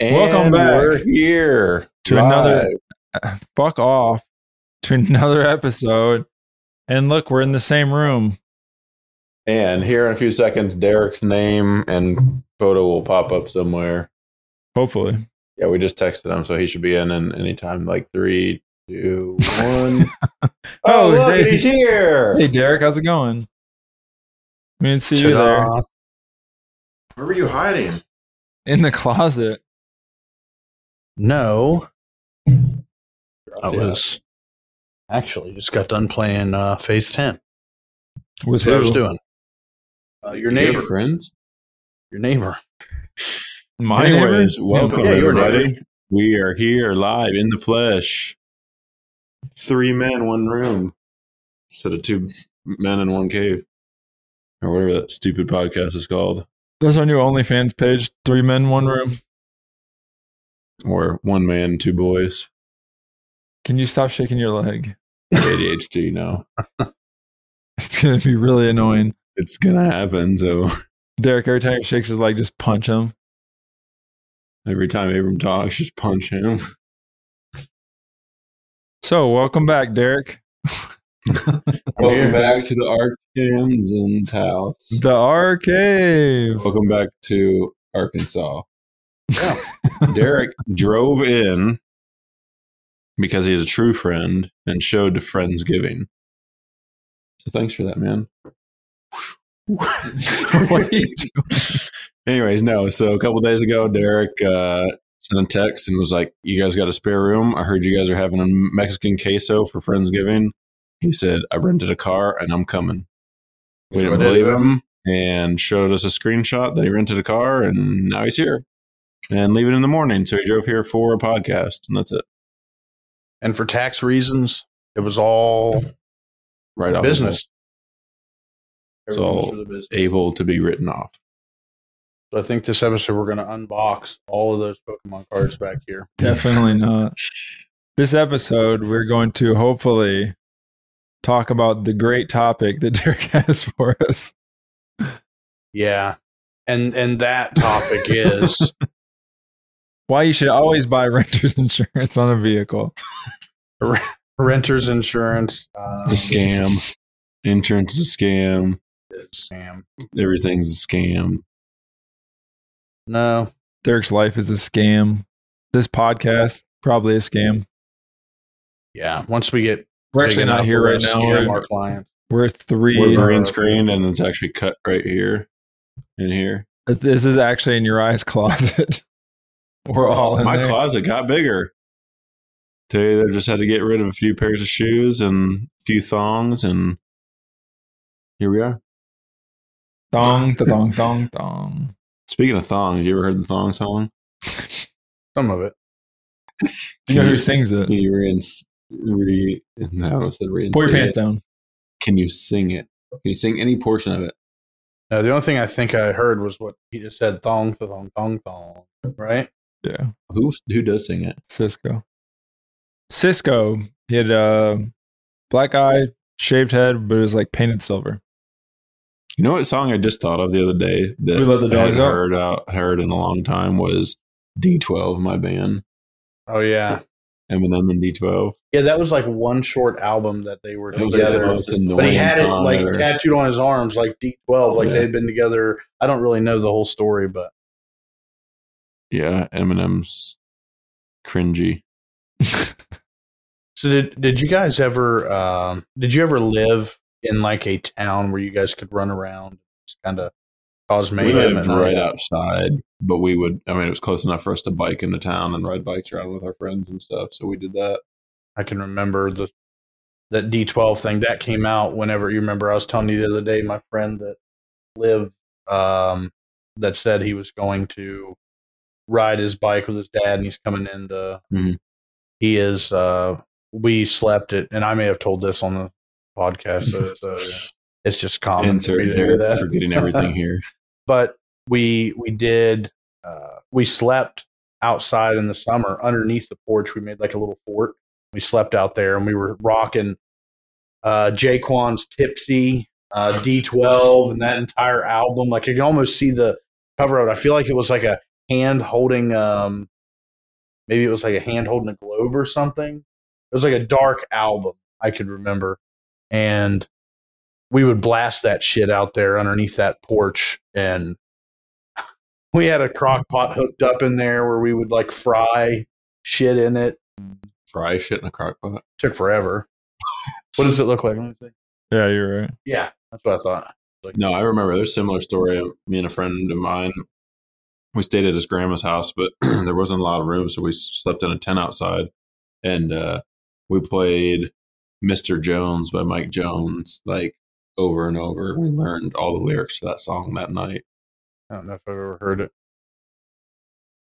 Welcome back. We're here To live. another- Fuck off to another episode. And look, we're in the same room. And here in a few seconds, Derek's name and photo will pop up somewhere. Hopefully. Yeah, we just texted him, so he should be in in anytime. Like three, two, one. oh, Oh, look, hey. he's here. Hey, Derek, how's it going? We didn't see you there Where were you hiding? in the closet. No, I See was actually just got done playing uh, Phase Ten. With That's what I was who? doing. Uh, your You have neighbor, friends. your neighbor. My Anyways, welcome Yeah, everybody. We are here live in the flesh. Three men, one room. Instead of two men in one cave. Or whatever that stupid podcast is called. That's our new OnlyFans page. Three men, one room. Or one man, two boys. Can you stop shaking your leg? ADHD no. It's gonna be really annoying. It's gonna happen, so Derek, every time he shakes his leg, just punch him. Every time Abram talks, just punch him. So, welcome back, Derek. Welcome back to the Arkansans house. The arcade. Welcome back to Arkansas. Yeah. Derek drove in because he's a true friend and showed to Friendsgiving. So thanks for that, man. what are you doing? Anyways, no. So a couple days ago, Derek uh, sent a text and was like, "You guys got a spare room? I heard you guys are having a Mexican queso for Friendsgiving." He said, "I rented a car and I'm coming." We didn't So I did. believe him and showed us a screenshot that he rented a car and now he's here and leaving in the morning. So he drove here for a podcast and that's it. And for tax reasons, it was all Right business. It's all for the business. able to be written off. So I think this episode we're going to unbox all of those Pokemon cards back here. Definitely not. This episode, we're going to hopefully talk about the great topic that Derek has for us. Yeah, and and that topic is Why you should always buy renter's insurance on a vehicle. renters insurance. Um, It's a scam. Insurance is a scam. Sam. Everything's a scam. No, Derek's life is a scam. This podcast, probably a scam. yeah. Once we get We're actually not here right now. scam We're, our clients. we're three. We're green screened and it's actually cut right here in here. This is actually in your eyes closet. we're all in My there. closet got bigger. Today they just had to get rid of a few pairs of shoes and a few thongs and here we are. Thong, thong, thong, thong. Speaking of thongs, you ever heard the thong song? Some of it. You know who sings it? Can you reins- re, no, I almost said Pull your pants it. down. Can you sing it? Can you sing any portion of it? No, the only thing I think I heard was what he just said: thong, thong, thong, thong. Right? Yeah. Who who does sing it? Sisqó. Sisqó. He had uh, a black eye, shaved head, but it was like painted silver. You know what song I just thought of the other day that We Let the I hadn't Dogs Out? heard out heard in a long time was D12, my band. Oh yeah, Eminem and D12. yeah. That was like one short album that they were That was like the together. most annoying But he had it like ever. tattooed on his arms, like D12, like Yeah. they had been together. I don't really know the whole story, but Yeah, Eminem's cringy. so did did you guys ever um, did you ever live in like a town where you guys could run around, just kind of cause mayhem? We lived night? right outside, but we would. I mean, it was close enough for us to bike into town and ride bikes around with our friends and stuff. So we did that. I can remember the that D12 thing that came out whenever you remember I was telling you the other day my friend that lived um that said he was going to ride his bike with his dad and he's coming in to Mhm. he is uh we slept it and I may have told this on the podcast so it's, uh, it's just common for me Insert to that forgetting everything here. but we we did uh we slept outside in the summer underneath the porch. We made like a little fort. We slept out there and we were rocking uh, J-Kwon's Tipsy, uh, D12, and that entire album. Like you can almost see the cover of it. I feel like it was like a hand holding, um, maybe it was like a hand holding a globe or something. It was like a dark album, I could remember. And we would blast that shit out there underneath that porch. And we had a crock pot hooked up in there where we would like fry shit in it. Fry shit in a crock pot. Took forever. what does it look like? Let me see. Yeah, you're right. Yeah, that's what I thought. No, I remember there's a similar story. Of me and a friend of mine, we stayed at his grandma's house, but there wasn't a lot of room, so we slept in a tent outside, and uh, we played "Mr. Jones" by Mike Jones like over and over. We learned all the lyrics to that song that night. I don't know if I've ever heard it.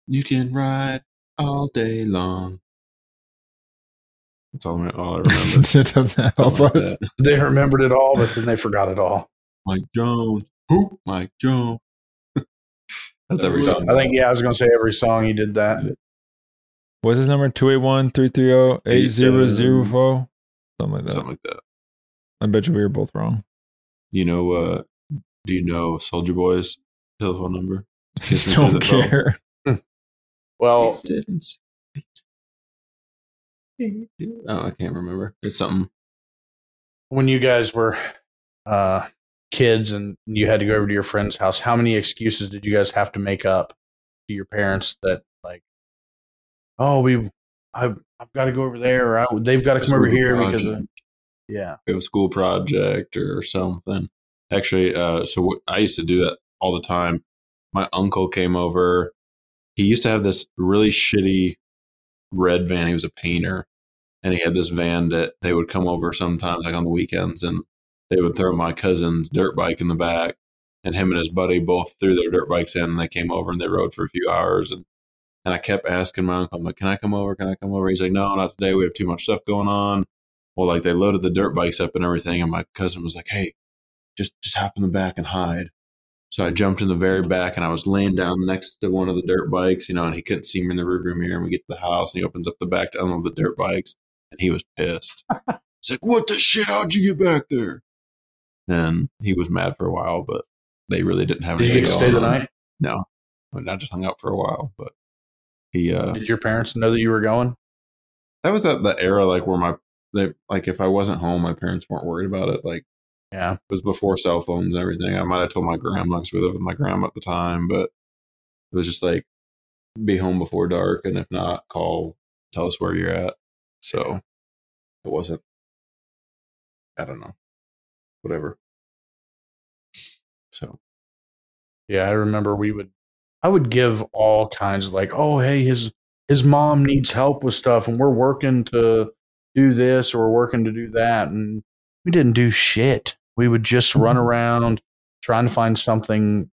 You can ride all day long. That's all, I- all I remember. it doesn't help like us. that. They remembered it all, but then they forgot it all. Mike Jones. Who? Mike Jones. That's every song. I think, yeah, I was going to say every song he did that. What's his number? 281 330 8004? Something like that. Something like that. I bet you we were both wrong. You know, uh, do you know Soulja Boy's telephone number? Kiss Don't the phone. care. Well, Seven, six, eight. Oh, I can't remember. It's something. when you guys were uh, kids and you had to go over to your friend's house, how many excuses did you guys have to make up to your parents that, like, oh, we, I've, I've got to go over there, or I, they've got to come over here because of, project. yeah. a school project or something. Actually, uh, so what, I used to do that all the time. My uncle came over. He used to have this really shitty red van. He was a painter, and he had this van that they would come over sometimes, like on the weekends, and they would throw my cousin's dirt bike in the back, and him and his buddy both threw their dirt bikes in, and they came over and they rode for a few hours, and and I kept asking my uncle, I'm like, "Can I come over? Can I come over?" He's like, "No, not today. We have too much stuff going on." Well, like they loaded the dirt bikes up and everything, and my cousin was like, "Hey, just just hop in the back and hide." So I jumped in the very back, and I was laying down next to one of the dirt bikes, you know, and he couldn't see me in the rearview mirror. And we get to the house, and he opens up the back to unload the dirt bikes, and he was pissed. He's like, "What the shit? How'd you get back there?" And he was mad for a while, but they really didn't have Did you anything get to stay the night? No, I mean, I just hung out for a while, but he uh Did your parents know that you were going? that was that the era like where my they like if I wasn't home, my parents weren't worried about it. Like Yeah. it was before cell phones and everything. I might have told my grandma because we lived with my grandma at the time, but it was just like be home before dark, and if not, call, tell us where you're at. So it wasn't. I don't know, whatever. So Yeah, I remember we would I would give all kinds of like, oh hey, his his mom needs help with stuff and we're working to do this or we're working to do that. And we didn't do shit. We would just run around trying to find something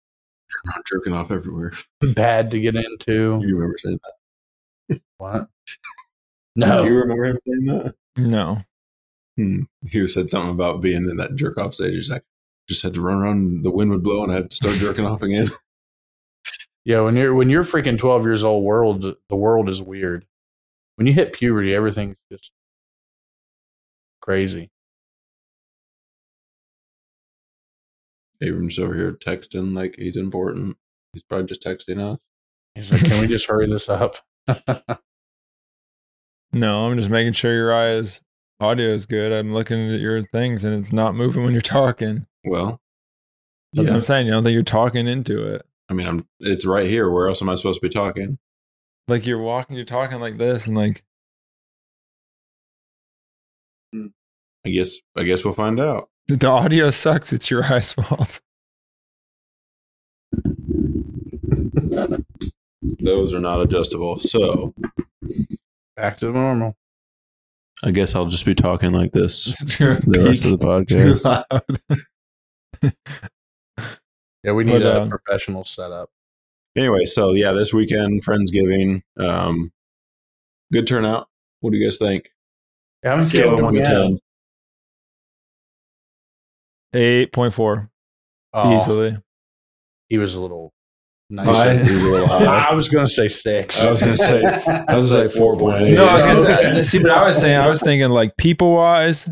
I'm jerking off everywhere. bad to get into. You remember saying that? What? No. you remember him saying that? No. Hmm. He said something about being in that jerk off stage. He's like, just had to run around. The wind would blow, and I had to start jerking off again. Yeah, when you're when you're freaking twelve years old, world the world is weird. When you hit puberty, everything's just crazy. Abram's over here texting like he's important. He's probably just texting us. He's like, Can we just hurry this up? No, I'm just making sure your eyes audio is good. I'm looking at your things and it's not moving when you're talking. Well, That's yeah. what I'm saying. You don't think you're talking into it. I mean, I'm. It's right here. Where else am I supposed to be talking? Like you're walking, you're talking like this, and like hmm. I guess. I guess we'll find out. the audio sucks. It's your eyes' fault. Those are not adjustable. So Back to normal. I guess I'll just be talking like this the rest of the podcast. loud. Yeah, we need But, a um, professional setup. Anyway, so yeah, this weekend, Friendsgiving. Um, good turnout. What do you guys think? Yeah, I'm Scale of kidding. one to ten. Eight point four Oh, easily. He was a little Nice. Bye. We were a little high. I was gonna say six. I was gonna say- I was gonna say 4.8. No, I was gonna say, see, but I was saying, I was thinking like people wise,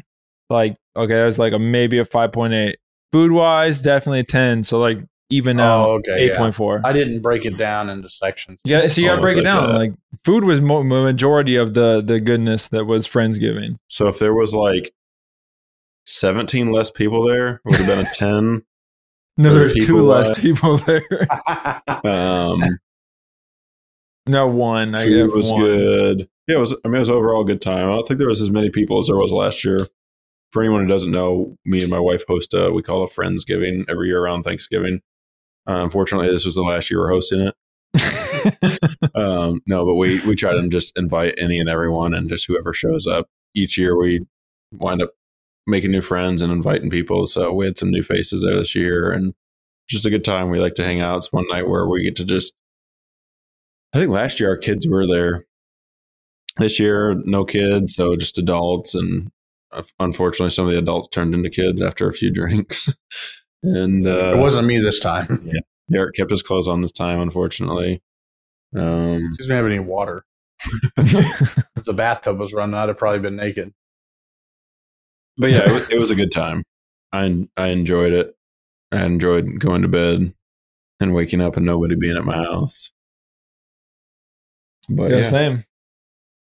like okay, I was like a maybe a five point eight. Food wise, definitely a ten. So like even out Oh, okay. eight yeah. point four. I didn't break it down into sections. Yeah, so you gotta Oh, break it like down. that. Like food was mo- majority of the the goodness that was friendsgiving. So if there was like 17 less people there, it would have been a 10. No, there's two less people there. Um, no, one. I food was one. good. Yeah, it was. I mean, it was overall a good time. I don't think there was as many people as there was last year. For anyone who doesn't know, me and my wife host a we call a friendsgiving every year around Thanksgiving. Uh, unfortunately, this was the last year we're hosting it. Um, no, but we we try to just invite any and everyone, and just whoever shows up. Each year, we wind up making new friends and inviting people. So we had some new faces there this year, and just a good time. We like to hang out. It's one night where we get to just. I think last year our kids were there. This year, no kids, so just adults, and unfortunately, some of the adults turned into kids after a few drinks. and uh, it wasn't me this time. Derek kept his clothes on this time, unfortunately. Um, Doesn't have any water. If the bathtub was running, I'd have probably been naked. but yeah, it was, it was a good time. I I enjoyed it. I enjoyed going to bed and waking up and nobody being at my house. But yeah, yeah, same.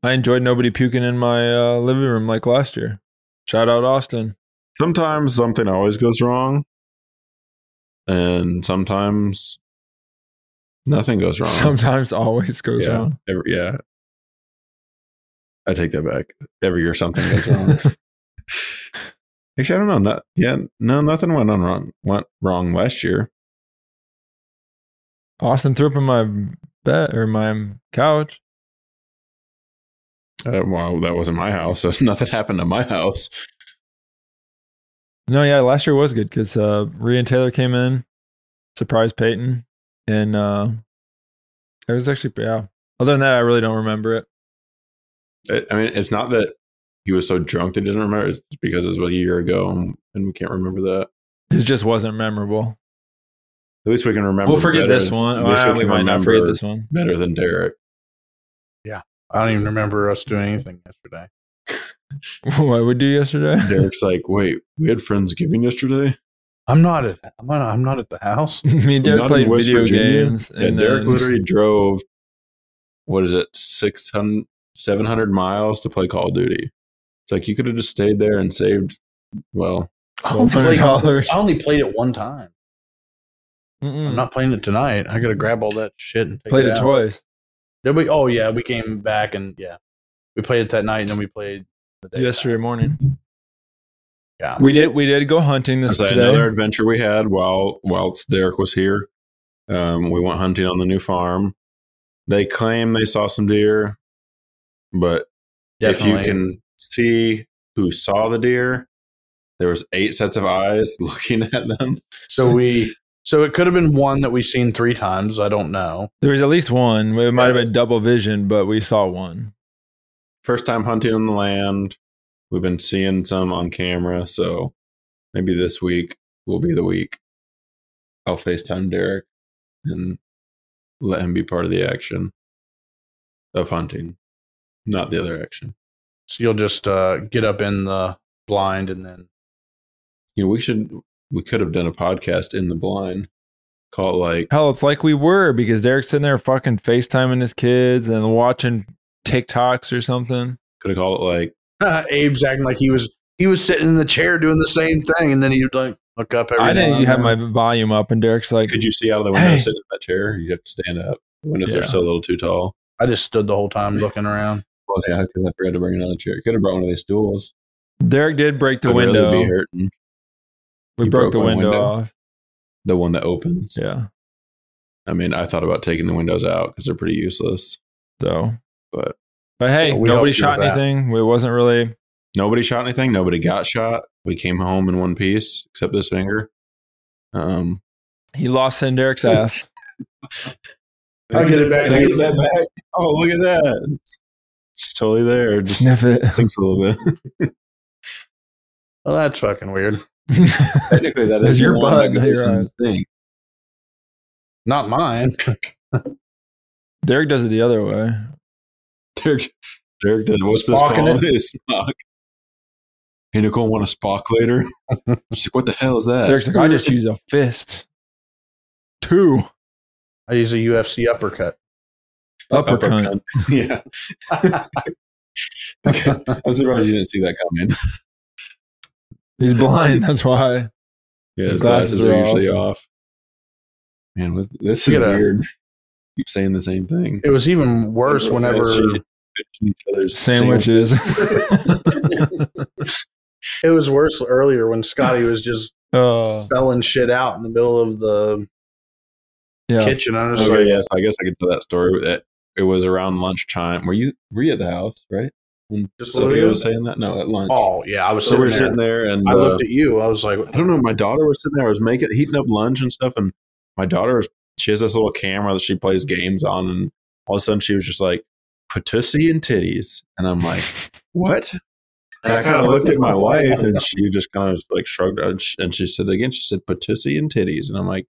I enjoyed nobody puking in my uh, living room like last year. Shout out Austin. sometimes something always goes wrong, and sometimes nothing goes wrong. Sometimes always goes yeah, wrong. every, yeah. I take that back. Every year something goes wrong. Actually, I don't know. Not, yeah, no, nothing went on wrong. Went wrong last year. Austin threw up in my bed or my couch. Uh, well, that wasn't my house, so nothing happened to my house. No, yeah, last year was good because uh, Rhea and Taylor came in, surprised Peyton, and uh, it was actually yeah. Other than that, I really don't remember it. I I mean, it's not that he was so drunk that he doesn't remember. It's because it was a year ago, and we can't remember that. It just wasn't memorable. At least we can remember. We'll forget better- this one. at least Well, we can might not forget this one. Better than Derek. I don't even remember us doing anything yesterday. what we do yesterday? Derek's like, wait, we had Friendsgiving yesterday. I'm not at. I'm not. I'm not at the house. Me and Derek played video Virginia? games. Yeah, and Derek then- literally drove. What is it, 600, 700 miles to play Call of Duty? It's like you could have just stayed there and saved. Well, I only, played, I only played it one time. Mm-mm. I'm not playing it tonight. I got to grab all that shit and take played it, it out. twice. Did we? Oh yeah, we came back and yeah, we played it that night and then we played the day yesterday morning. Yeah. we did. We did go hunting this That's today. another adventure we had while whilst Derek was here. Um, we went hunting on the new farm. They claim they saw some deer, but Definitely. if you can see who saw the deer, there was eight sets of eyes looking at them. So we. So it could have been one that we've seen three times. I don't know. There was at least one. It might have been double vision, but we saw one. First time hunting on the land. We've been seeing some on camera, so maybe this week will be the week. I'll FaceTime Derek and let him be part of the action of hunting, not the other action. So you'll just uh, get up in the blind and then. You know, we should we could have done a podcast in the blind. Call it like Hell, it's like we were because Derek's sitting there fucking FaceTiming his kids and watching TikToks or something. could have called it like Abe's acting like he was he was sitting in the chair doing the same thing, and then he'd like look up every. I didn't and have my volume up, and Derek's like, could you see out of the window Hey. sitting in that chair? You have to stand up. The windows Yeah. are still a little too tall. I just stood the whole time looking around. Well, yeah, because I forgot to bring another chair. Could have brought one of these stools. Derek did break the I'd rather window. Be hurting. We You broke, broke the window, window? off. The one that opens. Yeah. I mean, I thought about taking the windows out because they're pretty useless. So, But but hey, Well, we nobody shot with that. anything. It wasn't really. nobody shot anything. Nobody got shot. We came home in one piece except this finger. Um, He lost in Derek's ass. I'll get it back. Can I get that back? Oh, look at that! It's, it's totally there. Just Sniff it. stinks a little bit. Well, that's fucking weird. Technically, That's your the bug, not your in eyes. the thing. Not mine. Derek does it the other way. Derek, Derek did. What's this Spocking called? It's Spock. Hey, Nicole, want a Spock later? She's like, what the hell is that? Derek's like, I just use a fist. Two. I use a UFC uppercut. Uppercut. yeah. okay. I'm surprised you didn't see that coming. He's blind. That's why. Yeah, His his glasses, glasses are are usually off. Man, with, this is Get a- weird. Keep saying the same thing. It was even worse whenever bitching each other's Sandwiches. it was worse earlier when Scotty was just oh, spelling shit out in the middle of the yeah. kitchen. I was Okay, like, yes, I guess I could tell that story. That it was around lunchtime. Were you were you at the house, right? When Just Sophia was saying that? No, at lunch. "Oh yeah," I was so we were there. sitting there, and I uh, looked at you. I was like, I don't know. My daughter was sitting there. I was making heating up lunch and stuff, and my daughter was. She has this little camera that she plays games on, and all of a sudden she was just like, "Patussi and titties," and I'm like, "What?" And I kind of looked at my wife, and she just kind of like shrugged, and she, and she said again, she said, "Patussi and titties," and I'm like,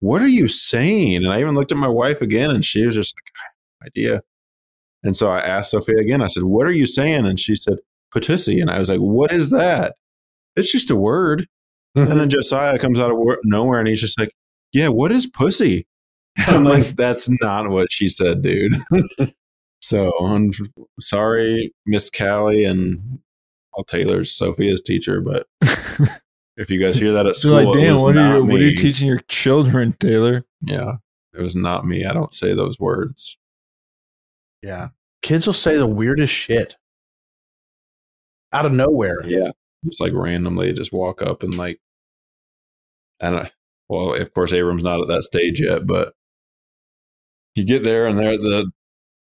"What are you saying?" And I even looked at my wife again, and she was just like, "I have idea." And so I asked Sophia again. I said, "What are you saying?" And she said, "Patussi," and I was like, "What is that?" It's just a word. And then mm-hmm. Josiah comes out of nowhere and he's just like, Yeah, what is pussy? I'm like, That's not what she said, dude. so I'm sorry, Miss Callie and all Taylor's Sophia's teacher, but if you guys hear that at school, like, damn, what are you what are you teaching your children, Taylor? Yeah, it was not me. I don't say those words. "Yeah." Kids will say the weirdest shit out of nowhere. Yeah, just like randomly, just walk up and like, I. Well, of course, Abram's not at that stage yet, but you get there and they're the,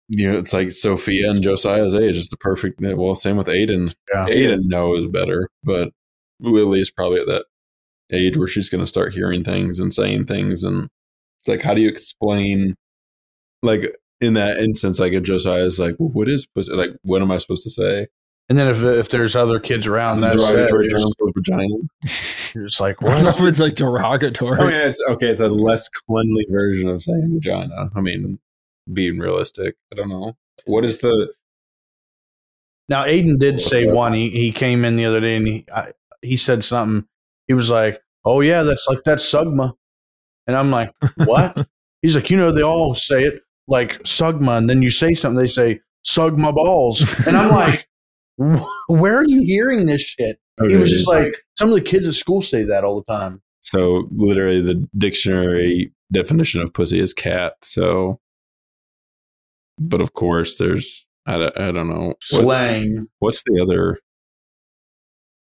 you know, it's like Sophia and Josiah's age. is the perfect. Well, same with Aiden. Yeah. Aiden knows better, but Lily is probably at that age where she's going to start hearing things and saying things, and it's like, how do you explain, like in that instance, like if is like, well, what is pussy? Like, what am I supposed to say? And then if if there's other kids around, that's derogatory term for vagina. you're just like, I don't know what? if it's like derogatory. Oh, I mean, it's okay. It's a less cleanly version of saying vagina. I mean, being realistic. I don't know. What is the? Now, Aiden did say one. He he came in the other day and he I, he said something. He was like, "Oh yeah, that's like that's sugma," and I'm like, "What?" He's like, "You know, they all say it like sugma, and then you say something, they say sug my balls," and I'm like, "Where are you hearing this shit?" Oh, he was just like, "Some of the kids at school say that all the time." so literally the dictionary definition of pussy is cat. So, but of course, there's I don't, I don't know what's, Slang. What's the other?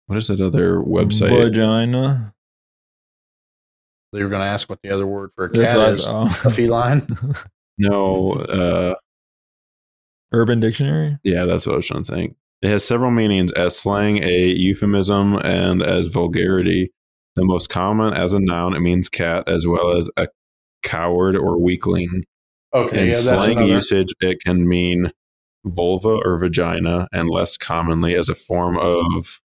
What is that other website? Vagina. They were going to ask what the other word for a cat what I is. thought. A feline. no, uh, Urban Dictionary. Yeah, that's what I was trying to think. It has several meanings as slang, a euphemism, and as vulgarity. The most common as a noun, it means cat, as well as a coward or weakling. Okay, In yeah, slang another. usage, it can mean vulva or vagina, and less commonly as a form of.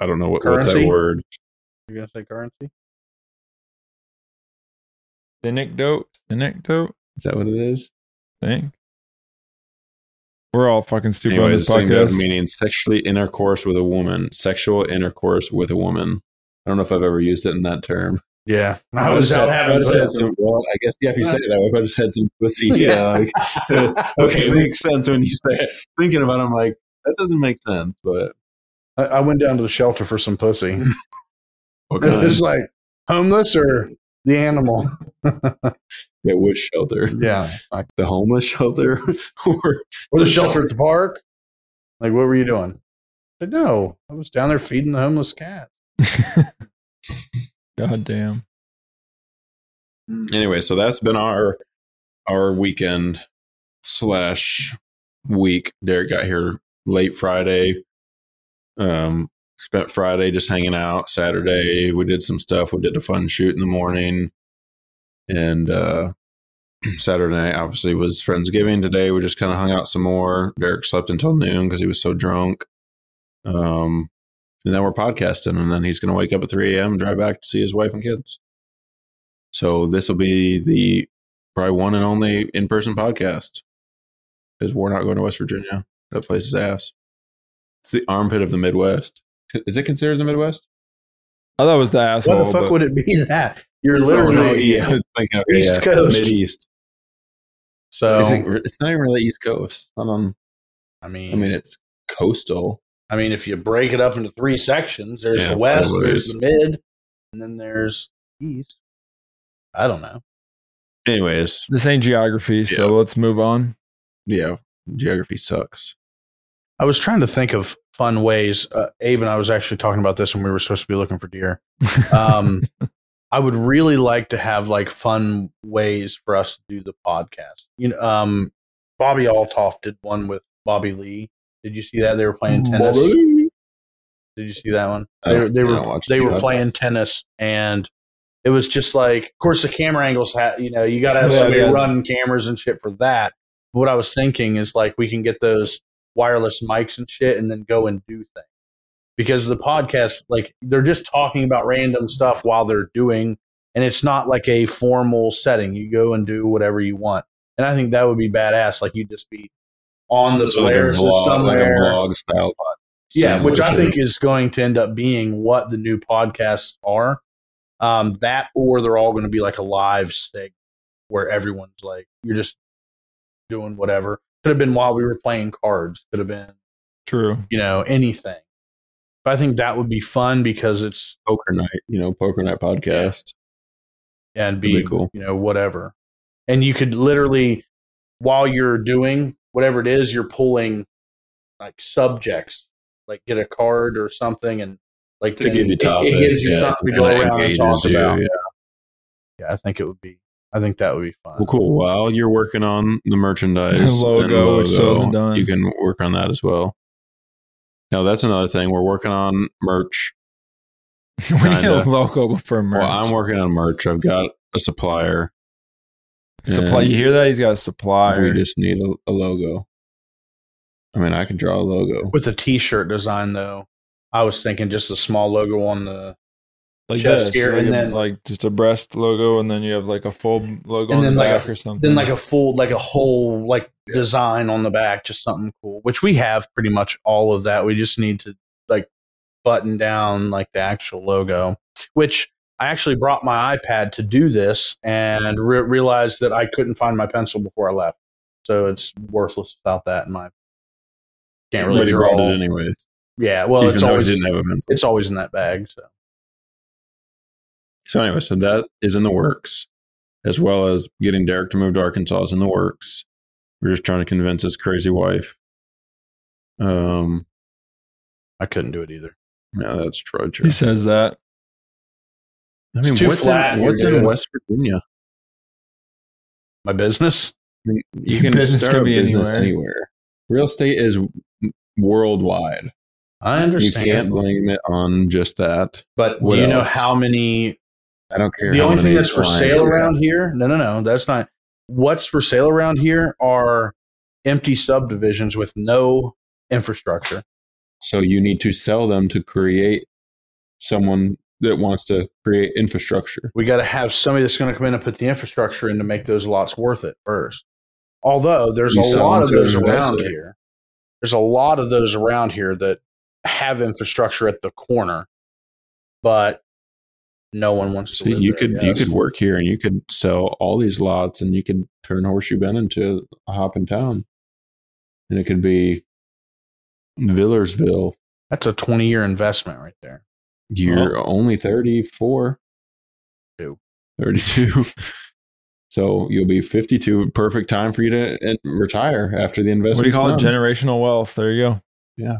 I don't know what, what's that word. You're going to say currency? Synecdote. Synecdote. Is that what it is? Think. We're all fucking stupid Anyways, on this synecdote podcast. meaning sexually intercourse with a woman, sexual intercourse with a woman. I don't know if I've ever used it in that term. Yeah. I I was just out had- having I just had some- well, I guess yeah, if you say it that way, if I just had some pussy, yeah. Yeah. like- okay, it makes sense when you say it. Thinking about it, I'm like, that doesn't make sense, but I, I went down to the shelter for some pussy. what It kind? was like homeless or the animal. yeah, which shelter? Yeah. Like, The homeless shelter? or or the shelter at the park. Like, what were you doing? I said, no, I was down there feeding the homeless cat. God damn. anyway, so that's been our our weekend slash week. Derek got here late Friday. Um, spent Friday just hanging out. Saturday we did some stuff. We did a fun shoot in the morning, and uh, Saturday night obviously was Friendsgiving. Today we just kind of hung out some more. Derek slept until noon because he was so drunk. Um, and then we're podcasting, and then he's going to wake up at three a.m. and drive back to see his wife and kids. So this will be the probably one and only in person podcast because we're not going to West Virginia. That place is ass. It's the armpit of the Midwest. Is it considered the Midwest? I thought it was the asshole. What the fuck but- would it be that? You're Oh, literally no, yeah, I was thinking, okay, East yeah, Coast. Mid East. so. Is it, it's not even really East Coast. Not I mean, I mean, it's coastal. I mean, if you break it up into three sections, there's Yeah, the west, probably there's the mid, and then there's east. I don't know. Anyways, This ain't geography, so let's move on. yeah, geography sucks. I was trying to think of fun ways. Uh, Abe and I was actually talking about this when we were supposed to be looking for deer. Um, I would really like to have like fun ways for us to do the podcast. You know, um, Bobbi Althoff did one with Bobby Lee. Did you see that they were playing tennis? Did you see that one? They, they were they were playing tennis, and it was just like, of course, the camera angles. Ha- you know, you got to have Yeah, somebody yeah. running cameras and shit for that. What I was thinking is like we can get those wireless mics and shit, and then go and do things because the podcast, like, they're just talking about random stuff while they're doing, and it's not like a formal setting. You go and do whatever you want, and I think that would be badass. Like you'd just be on the So like Polaris like somewhere. vlog style pod. Yeah, which I think is going to end up being what the new podcasts are. Um, that or they're all going to be like a live stick where everyone's like, you're just doing whatever. Could have been while we were playing cards. Could have been, True. you know, anything. But I think that would be fun because it's poker night, you know, poker night podcast. and be, be cool. you know, whatever. And you could literally, while you're doing whatever it is, you're pulling like subjects, like get a card or something, and like To give you it- topics, it, gives you yeah, something to go around and talk you, about. yeah. Yeah, I think it would be. I think that would be fun. Well, cool. While you're working on the merchandise The logo, and which still isn't done. you can work on that as well. Now that's another thing. We're working on merch. we need a logo for merch. Well, I'm working on merch. I've got a supplier. Supply. You hear that? He's got a supplier. We just need a, a logo. I mean, I can draw a logo. With the T-shirt design, though, I was thinking just a small logo on the, like chest this, here, like and a- then- like just a breast logo, and then you have like a full logo And on then the like a back f- or something. then like a full, like a whole, like design on the back, just something cool. Which we have pretty much all of that. We just need to like button down like the actual logo. Which I actually brought my iPad to do this, and re- realized that I couldn't find my pencil before I left. So it's worthless without that in my. Can't really But you draw. brought it anyways. Yeah, well, even it's always didn't have a pencil. it's always in that bag. So So anyway, so that is in the works, as well as getting Derek to move to Arkansas is in the works. We're just trying to convince his crazy wife. Um, I couldn't do it either. yeah, that's true. true. he says that. I mean, what's flat in what's in. West Virginia? My business. I mean, you Your can business start can a be business anywhere. anywhere. Real estate is worldwide. I understand. You can't blame it on just that. but What do you know how many? I don't care. The only thing that's for sale have. around here? No, no, no. That's not. What's for sale around here are empty subdivisions with no infrastructure. So you need to sell them to create someone that wants to create infrastructure. We got to have somebody that's going to come in and put the infrastructure in to make those lots worth it first. Although there's You a lot of those around investor. here. There's a lot of those around here that have infrastructure at the corner, but no one wants to. See, live you there, could you could work here and you could sell all these lots and you could turn Horseshoe Bend into a hop in town. And it could be Villersville. That's a 20 year investment right there. You're oh. only 34. Two. 32. so you'll be 52. Perfect time for you to retire after the investment. What do you call it? Generational wealth. There you go. Yeah.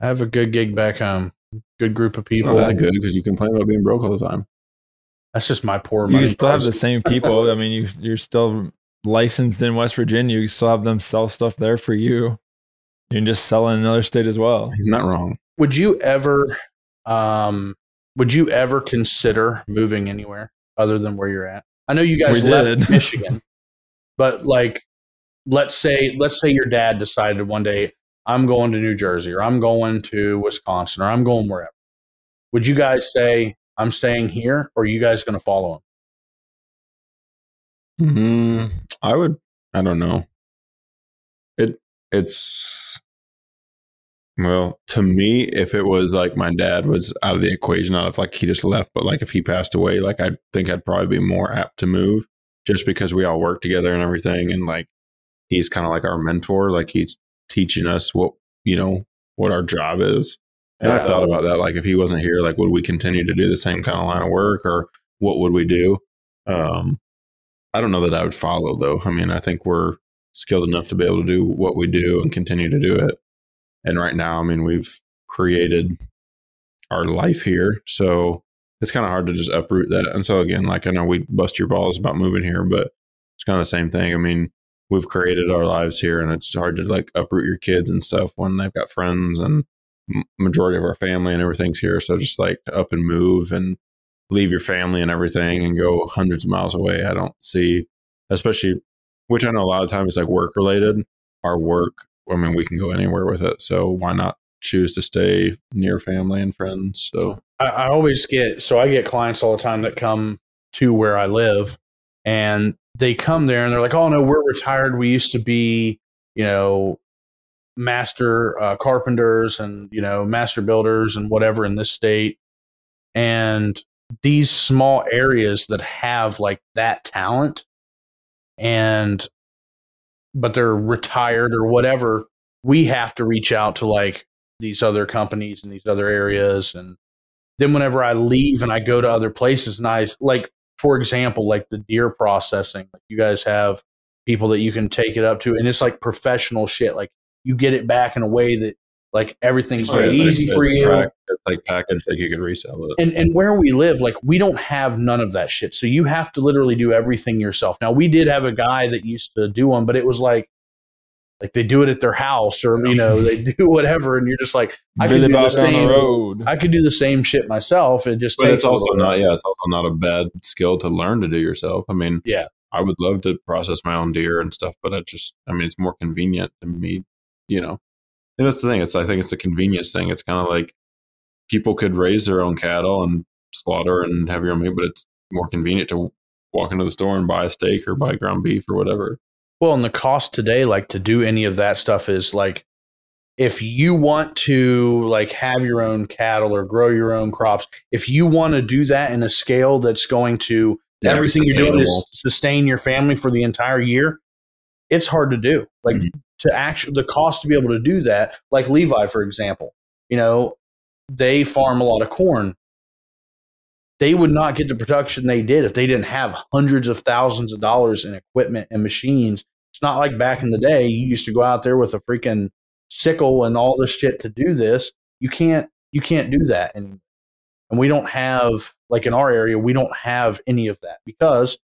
I have a good gig back home. Good group of It's people. not that good because you complain about being broke all the time. That's just my poor You money. can still have the same people. I mean, you you're still licensed in West Virginia. You can still have them sell stuff there for you. You can just sell in another state as well. He's not wrong. Would you ever, um, would you ever consider moving anywhere other than where you're at? I know you guys We left did. Michigan, but like, let's say, let's say your dad decided one day, I'm going to New Jersey or I'm going to Wisconsin or I'm going wherever. Would you guys say, I'm staying here or are you guys going to follow him? Mm, I would. I don't know. It it's well to me. If it was like my dad was out of the equation, not if like he just left, but like if he passed away, like I think I'd probably be more apt to move, just because we all work together and everything, and like he's kind of like our mentor. Like he's teaching us what you know what our job is. And I've thought about that. Like if he wasn't here, like would we continue to do the same kind of line of work, or what would we do? Um, I don't know that I would follow though. I mean, I think we're skilled enough to be able to do what we do and continue to do it. And right now, I mean, we've created our life here. So it's kind of hard to just uproot that. And so again, like I know we bust your balls about moving here, but it's kind of the same thing. I mean, we've created our lives here and it's hard to like uproot your kids and stuff when they've got friends and majority of our family and everything's here. So just like up and move and leave your family and everything and go hundreds of miles away. I don't see, especially, which I know a lot of times it's like work related. Our work, I mean, we can go anywhere with it. So why not choose to stay near family and friends? So I, I always get, so I get clients all the time that come to where I live and they come there and they're like, oh no, we're retired. We used to be, you know, master uh, carpenters and, you know, master builders and whatever in this state. And these small areas that have like that talent and but they're retired or whatever we have to reach out to like these other companies in these other areas and then whenever i leave and i go to other places and i like for example like the deer processing like you guys have people that you can take it up to and it's like professional shit like you get it back in a way that like everything's Oh, easy like- for you. pack- it's like packaged like you can resell it. and and where we live like we don't have none of that shit. So you have to literally do everything yourself. Now we did have a guy that used to do one but it was like like they do it at their house or you know they do whatever and you're just like i could do the the same road. i could do the same shit myself. It just but it's also not yeah it's also not a bad skill to learn to do yourself. I mean Yeah. i would love to process my own deer and stuff but it just i mean it's more convenient to me you know? And that's the thing it's i think it's a convenience thing. It's kind of like people could raise their own cattle and slaughter and have your own meat but it's more convenient to walk into the store and buy a steak or buy ground beef or whatever well and the cost today like to do any of that stuff is like if you want to like have your own cattle or grow your own crops if you want to do that in a scale that's going to everything you're doing is sustain your family for the entire year it's hard to do. Like Mhm. to actually the cost to be able to do that like levi for example you know they farm a lot of corn. They would not get the production they did if they didn't have hundreds of thousands of dollars in equipment and machines not like back in the day you used to go out there with a freaking sickle and all this shit to do this. You can't you can't do that and and we don't have like in our area we don't have any of that because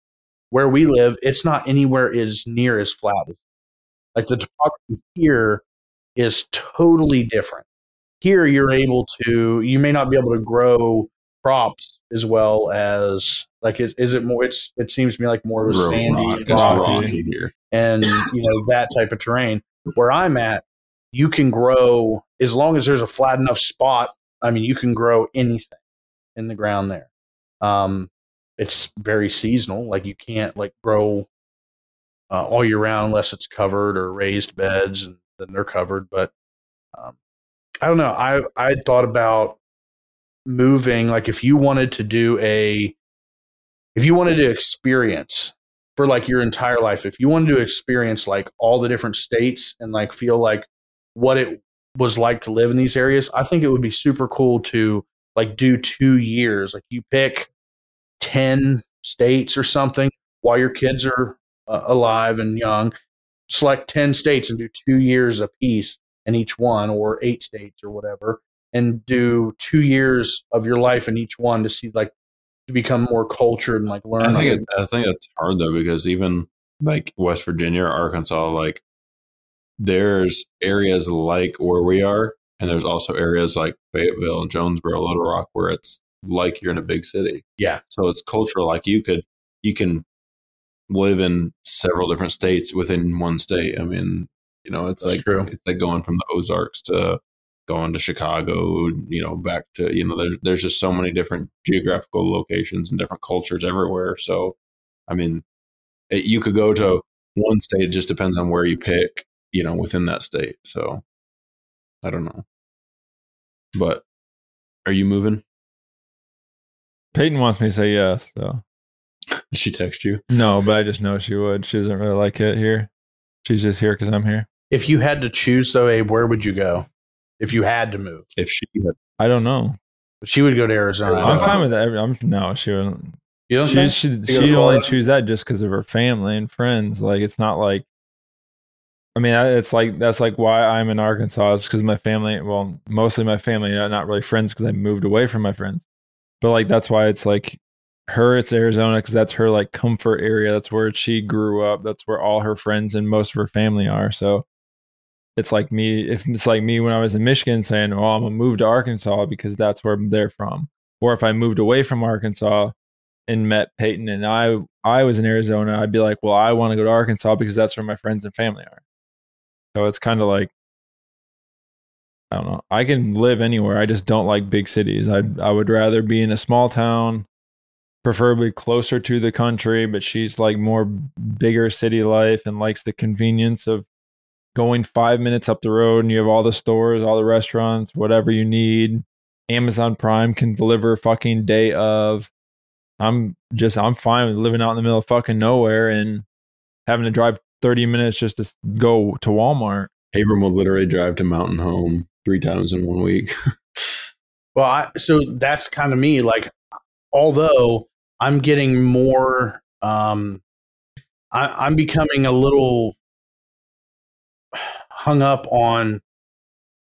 where we live it's not anywhere as near as flat. Like the topography here is totally different. Here you're able to you may not be able to grow crops as well as like is, is it more it's it seems to me like more of a sandy rock- it's rocky rocky here. and you know that type of terrain. Where i'm at you can grow as long as there's a flat enough spot i mean you can grow anything in the ground there. Um it's very seasonal. Like you can't like grow uh, all year round unless it's covered or raised beds and then they're covered. But um, i don't know. I i thought about moving like if you wanted to do a if you wanted to experience for like your entire life if you wanted to experience like all the different states and like feel like what it was like to live in these areas i think it would be super cool to like do two years. Like you pick 10 states or something while your kids are uh, alive and young. Select 10 states and do two years a piece in each one or eight states or whatever and do two years of your life in each one to see like to become more cultured and like learn I think it, I think that's hard though because even like West Virginia, or Arkansas, like there's areas like where we are, and there's also areas like Fayetteville and Jonesboro, Little Rock, where it's like you're in a big city. Yeah. So it's cultural. Like you could you can live in several different states within one state. I mean, you know, it's That's like true. it's like going from the Ozarks to going to Chicago, you know, back to you know, there's there's just so many different geographical locations and different cultures everywhere. So, I mean, it, you could go to one state. It just depends on where you pick, you know, within that state. So I don't know. But are you moving? Peyton wants me to say yes. So Did she text you? no, but I just know she would. She doesn't really like it here. She's just here because I'm here. If you had to choose, though, Abe, where would you go? If you had to move, If she had, I don't know. she would go to Arizona. I'm fine with that. I'm no. She wouldn't. You don't She think? she she'd only Florida? choose that just because of her family and friends. Like it's not like. I mean, I- it's like that's like why I'm in Arkansas is because my family. Well, mostly my family, not really friends because I moved away from my friends. But like that's why it's like her. It's Arizona because that's her like comfort area. That's where she grew up. That's where all her friends and most of her family are. So it's like me. If it's like me when I was in Michigan saying, "Oh, I'm gonna move to Arkansas because that's where they're from," or if I moved away from Arkansas and met Peyton and I I was in Arizona, I'd be like, well, I want to go to Arkansas because that's where my friends and family are. So it's kind of like I don't know. I can live anywhere. I just don't like big cities. I I would rather be in a small town, preferably closer to the country, but she's like more bigger city life and likes the convenience of going 5 minutes up the road and you have all the stores, all the restaurants, whatever you need. Amazon Prime can deliver fucking day of I'm just I'm fine with living out in the middle of fucking nowhere and having to drive 30 minutes just to go to Walmart. Abram will literally drive to Mountain Home three times in one week. Well, I, so that's kind of me. Like, although I'm getting more, um, I, I'm becoming a little hung up on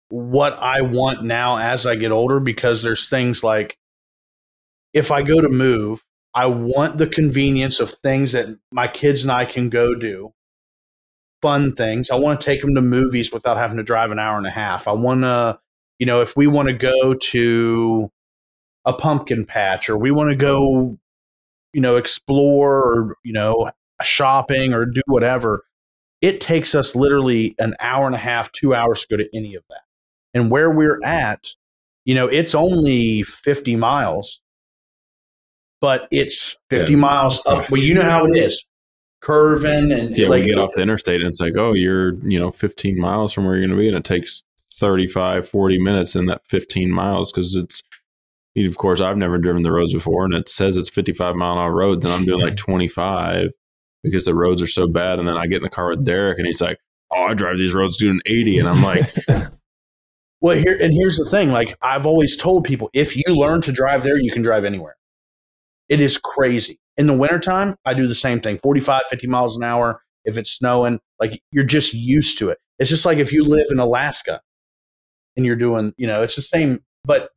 what I want now as I get older because there's things like if I go to move, I want the convenience of things that my kids and I can go do. Fun things. I want to take them to movies without having to drive an hour and a half. I want to you know, if we want to go to a pumpkin patch or we want to go, you know, explore or, you know, shopping or do whatever, it takes us literally an hour and a half, two hours to go to any of that. And where we're mm-hmm. at, you know, it's only 50 miles, but it's 50 Yeah. miles up. Well, you know how it is curving and yeah, like, we get off the interstate and it's like, oh, you're, you know, 15 miles from where you're going to be. And it takes 35, 40 minutes in that 15 miles because it's, of course, I've never driven the roads before and it says it's 55 mile an hour roads and I'm doing like 25 because the roads are so bad. And then I get in the car with Derek and he's like, oh, I drive these roads doing 80. And I'm like, Well, here and here's the thing. Like I've always told people, if you learn to drive there, you can drive anywhere. It is crazy. In the wintertime, I do the same thing 45, 50 miles an hour. If it's snowing, like you're just used to it. It's just like if you live in Alaska and you're doing, you know, it's the same. But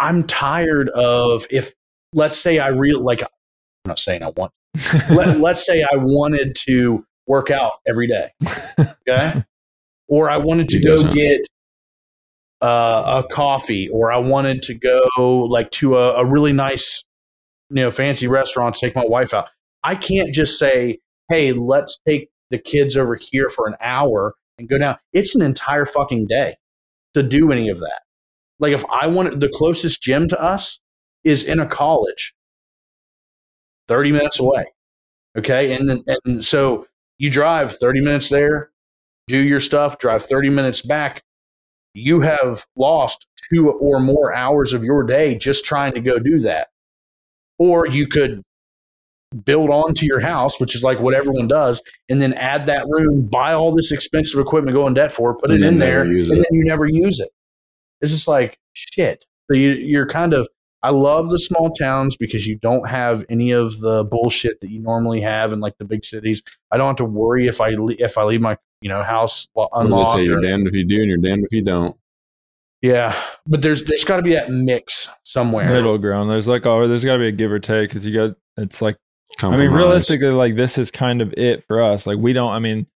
I'm tired of if, let's say I real like, I'm not saying I want, let, let's say I wanted to work out every day. Okay. Or I wanted to go get uh, a coffee, or I wanted to go like to a, a really nice, you know, fancy restaurant to take my wife out. I can't just say, "Hey, let's take the kids over here for an hour and go down." It's an entire fucking day to do any of that. Like if I wanted the closest gym to us is in a college, thirty minutes away. Okay, and then and so you drive thirty minutes there, do your stuff, drive thirty minutes back you have lost two or more hours of your day just trying to go do that. Or you could build onto your house, which is like what everyone does, and then add that room, buy all this expensive equipment, go in debt for, it, put And it in there, and it. then you never use it. It's just like shit. So you, you're kind of. I love the small towns because you don't have any of the bullshit that you normally have in like the big cities. I don't have to worry if I le- if I leave my you know house lo- what do they unlocked. say, you're or- damned if you do and you're damned if you don't. yeah, but there's there's got to be that mix somewhere. Middle ground. There's like oh, there's got to be a give or take because you got it's like I mean, realistically, like this is kind of it for us. Like we don't. I mean,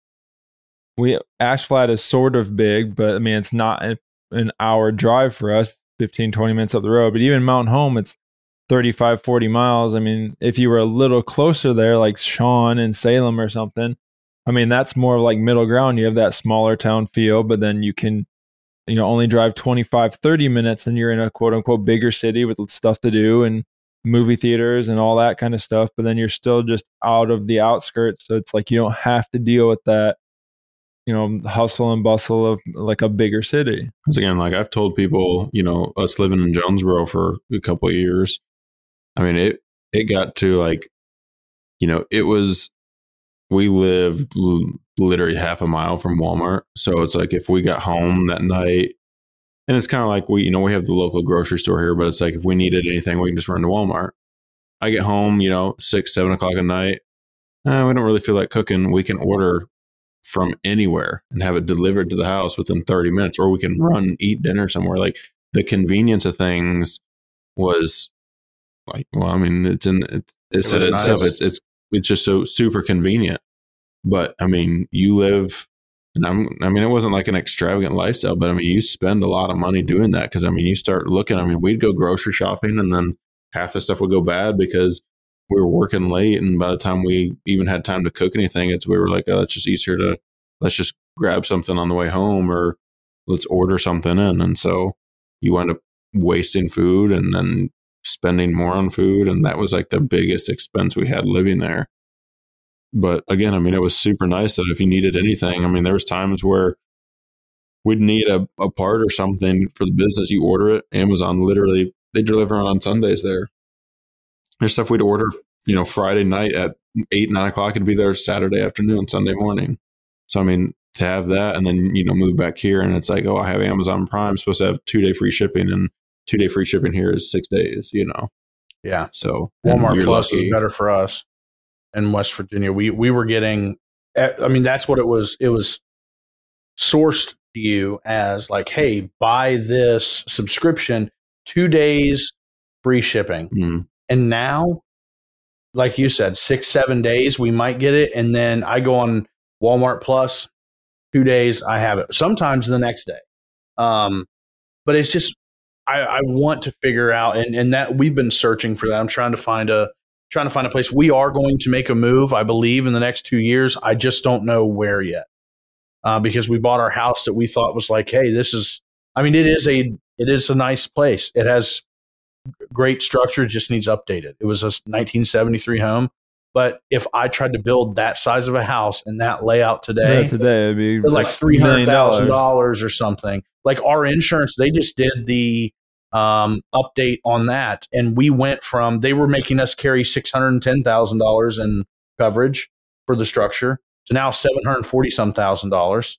we Ash Flat is sort of big, but I mean it's not a- an hour drive for us, 15, 20 minutes up the road. But even Mount Home, it's 35, 40 miles. I mean, if you were a little closer there, like Sean and Salem or something, I mean that's more of like middle ground. You have that smaller town feel, but then you can. You know, only drive 25, 30 minutes and you're in a quote unquote bigger city with stuff to do and movie theaters and all that kind of stuff, but then you're still just out of the outskirts. So it's like you don't have to deal with that, you know, hustle and bustle of like a bigger city. Because again, like I've told people, you know, us living in Jonesboro for a couple years, I mean, it it got to like, you know, it was we lived literally half a mile from Walmart, so it's like if we got home that night, and it's kind of like we, you know, we have the local grocery store here, but it's like if we needed anything, we can just run to Walmart. I get home, you know, six, seven o'clock at night. Uh, we don't really feel like cooking. We can order from anywhere and have it delivered to the house within 30 minutes, or we can run eat dinner somewhere. Like the convenience of things was like, well, I mean, it's in, it, it said it itself. nice. It's, it's, it's just so super convenient. But I mean, you live, and I'm, I mean, it wasn't like an extravagant lifestyle, but I mean, you spend a lot of money doing that because I mean, you start looking. I mean, we'd go grocery shopping, and then half the stuff would go bad because we were working late, and by the time we even had time to cook anything, it's we were like, oh, it's just easier to let's just grab something on the way home, or let's order something in, and so you wind up wasting food and then spending more on food, and that was like the biggest expense we had living there but again, I mean, it was super nice that if you needed anything, I mean, there was times where we'd need a, a part or something for the business. You order it, Amazon literally they deliver on Sundays there. There's stuff we'd order, you know, Friday night at eight nine o'clock. It'd be there Saturday afternoon, Sunday morning. So I mean, to have that and then you know move back here and it's like, oh, I have Amazon Prime, supposed to have two day free shipping, and two day free shipping here is six days. You know, Yeah. so Walmart Plus lucky. is better for us in West Virginia. We we were getting, eh, I mean, that's what it was. It was sourced to you as like, hey, buy this subscription, two days free shipping, Mhm. And now, like you said, six seven days we might get it, and then I go on Walmart Plus, two days I have it. Sometimes the next day, um, but it's just. I, I want to figure out, and, and that we've been searching for that. I'm trying to find a trying to find a place. We are going to make a move, I believe, in the next two years. I just don't know where yet, uh, because we bought our house that we thought was like, hey, this is. I mean, it is a it is a nice place. It has great structure. Just needs updated. It was a 1973 home, but if I tried to build that size of a house in that layout today, Yeah, today it'd be it's like three hundred thousand dollars dollars or something. Like our insurance, they just did the um, update on that, and we went from they were making us carry six hundred and ten thousand dollars in coverage for the structure to now seven hundred forty some thousand dollars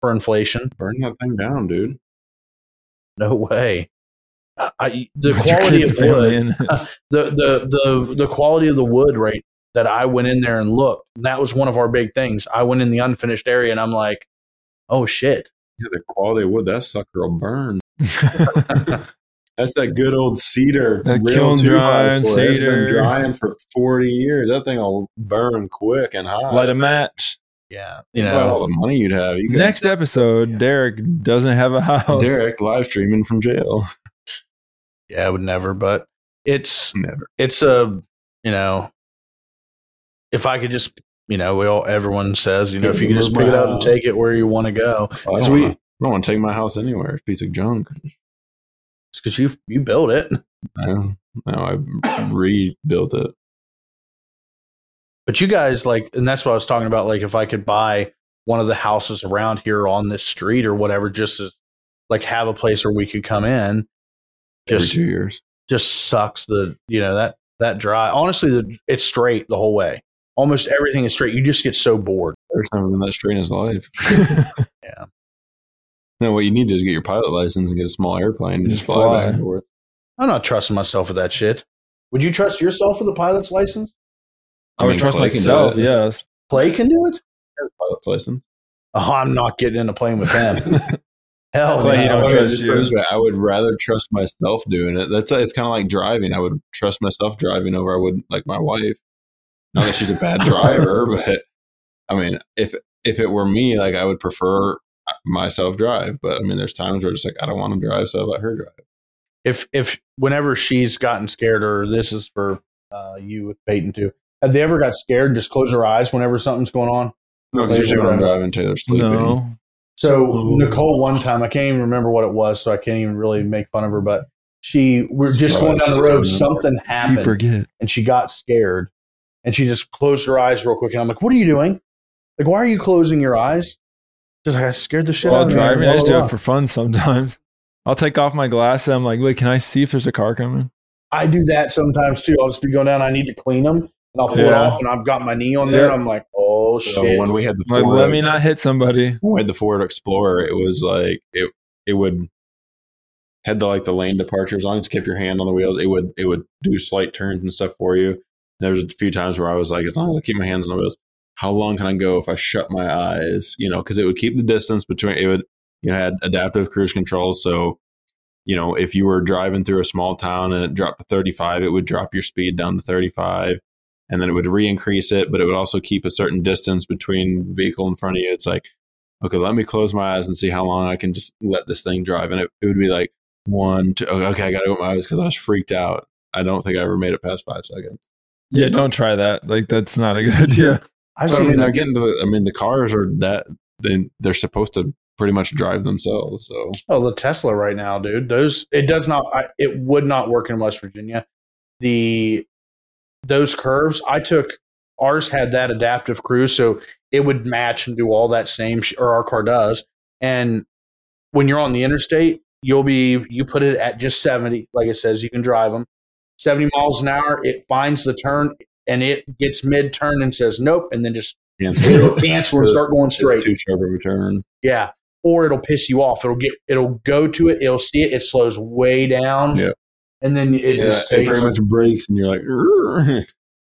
for inflation. Burn that thing down, dude. No way. I- I, the With quality of wood, in the, the the the quality of the wood right that I went in there and looked. And that was one of our big things. I went in the unfinished area and I'm like, oh shit. Yeah, the quality of wood, that sucker will burn. That's that good old cedar. That real kiln two by drying four. It's been drying for 40 years. That thing will burn quick and hot. Light a match. Yeah. You Well, know, all the money you'd have. You Next episode, Derek doesn't have a house. Derek live streaming from jail. Yeah, I would never, but it's Never. it's a you know if I could just you know, we all everyone says, you know, if you can just pick it up and take it where you want to go. Oh, I don't we- wanna- I don't want to take my house anywhere. It's a piece of junk. It's because you you built it. No, no, I rebuilt it. But you guys like, and that's what I was talking about. Like, if I could buy one of the houses around here on this street or whatever, just as like have a place where we could come in, Every just two years. just sucks the you know that that dry. Honestly, the, it's straight the whole way. Almost everything is straight. You just get so bored. There's never been that straight in his life. Yeah. No, what you need to do is get your pilot license and get a small airplane and just Just fly, fly. back and forth. I'm not trusting myself with that shit. Would you trust yourself with a pilot's license? I would mean, trust Clay myself. Yes. Clay can do it. Pilot's license. Oh, I'm not getting in a plane with him. Hell Clay, no. you don't I would trust just you. put it this way, I would rather trust myself doing it. That's it's kind of like driving. I would trust myself driving over I would like my wife. Not that she's a bad driver, but I mean, if if it were me, like I would prefer myself drive. But I mean, there's times where it's like I don't want to drive, so I let her drive. if if whenever she's gotten scared, or this is for uh, you with Peyton too, have they ever got scared? Just close her eyes whenever something's going on. No, because usually when I'm driving, Taylor's sleeping. No. So Ooh. Nicole, one time I can't even remember what it was, so I can't even really make fun of her. But she we're just going down the road. Something happened, you forget. and she got scared, and she just closed her eyes real quick. And I'm like, "What are you doing? Like, why are you closing your eyes?" Just like I scared the shit While out of me. driving, Blah, I just do it for fun sometimes. I'll take off my glasses. I'm like, wait, can I see if there's a car coming? I do that sometimes too. I'll just be going down. I need to clean them, and I'll pull it Yeah. off, and I've got my knee on there. Yeah. I'm like, "Oh So shit!" when we had the Like, Ford, let me not hit somebody. when we had the Ford Explorer, it was like it it would had the like the lane departure. As long as you kept your hand on the wheels, it would it would do slight turns and stuff for you. There was a few times where I was like, as long as I keep my hands on the wheels, how long can I go if I shut my eyes? You know, because it would keep the distance between. It would you had adaptive cruise control, so you know if you were driving through a small town and it dropped to 35, it would drop your speed down to 35. And then it would re-increase it, but it would also keep a certain distance between the vehicle in front of you. It's like, okay, let me close my eyes and see how long I can just let this thing drive. And it, it would be like one, two, okay, I got to open my eyes because I was freaked out. I don't think I ever made it past five seconds. Yeah, don't try that. Like, that's not a good idea. I've But, I mean, they're getting to the, I mean, the cars are that, they, they're supposed to pretty much drive themselves. So Oh, the Tesla right now, dude. Those it does not. I, it would not work in West Virginia. The those curves I took. Ours had that adaptive cruise, so it would match and do all that same. Sh- or our car does. And when you're on the interstate, you'll be you put it at just seventy, like it says. You can drive them seventy miles an hour. It finds the turn and it gets mid turn and says nope, and then just cancel. it'll cancel and start going straight. Too sharp of a turn. Yeah. Or it'll piss you off. It'll get it'll go to it, it'll see it, it slows way down. Yeah. And then it Yeah, just it pretty much breaks, and you're like, "Urgh."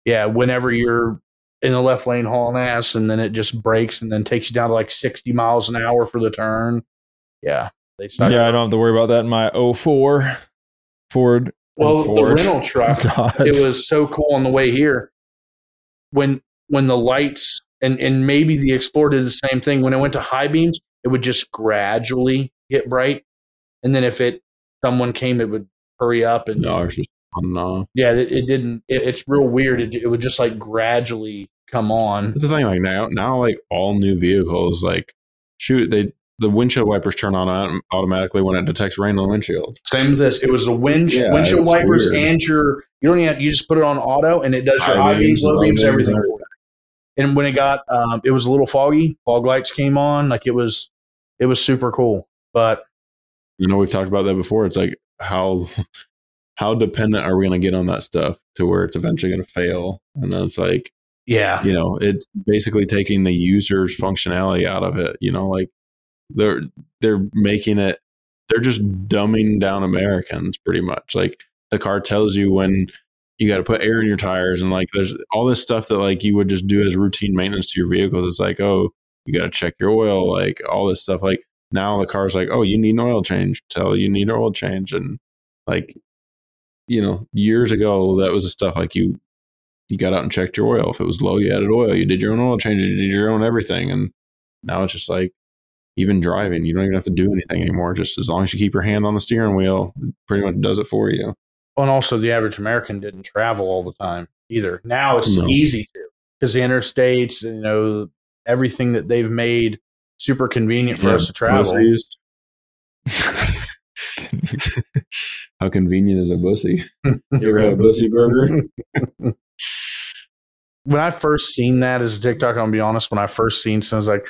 yeah, whenever you're in the left lane hauling ass and then it just breaks and then takes you down to like sixty miles an hour for the turn. Yeah. They suck. Yeah, I don't have to worry about that in my 04 Ford. well, the rental truck, Dodge. it was so cool on the way here. When when the lights and and maybe the Explorer did the same thing. When it went to high beams, it would just gradually get bright, and then if it someone came, it would hurry up and no, it's just on off. yeah, it, it didn't. It, it's real weird. It, it would just like gradually come on. That's the thing. Like now, now, like all new vehicles, like shoot, they the windshield wipers turn on automatically when it detects rain on the windshield. Same with this. It was the wind Yeah, windshield wipers weird. and your. You don't even. Have, you just put it on auto, and it does your High beams, low beams, everything. and. And when it got, um, it was a little foggy. Fog lights came on. Like it was, it was super cool. But You know, we've talked about that before. It's like how how dependent are we going to get on that stuff to where it's eventually going to fail? And then it's like yeah, you know, it's basically taking the user's functionality out of it. You know, like they're they're making it they're just dumbing down Americans pretty much. Like the car tells you when you got to put air in your tires and like there's all this stuff that like you would just do as routine maintenance to your vehicle. It's like, oh, you got to check your oil, like all this stuff. Like now the car's like, oh, you need an oil change. Tell you need an oil change. And like, you know, years ago, that was the stuff like you, you got out and checked your oil. If it was low, you added oil. You did your own oil change. You did your own everything. And now it's just like, even driving, you don't even have to do anything anymore. Just as long as you keep your hand on the steering wheel, it pretty much does it for you. and also the average American didn't travel all the time either. Now it's No. easy to because the interstates, you know, everything that they've made super convenient for Yeah, us to travel. Bussies. How convenient is a bussy? You ever had a bussy burger? when I first seen that as a TikTok, I'm gonna be honest. When I first seen, so I was like,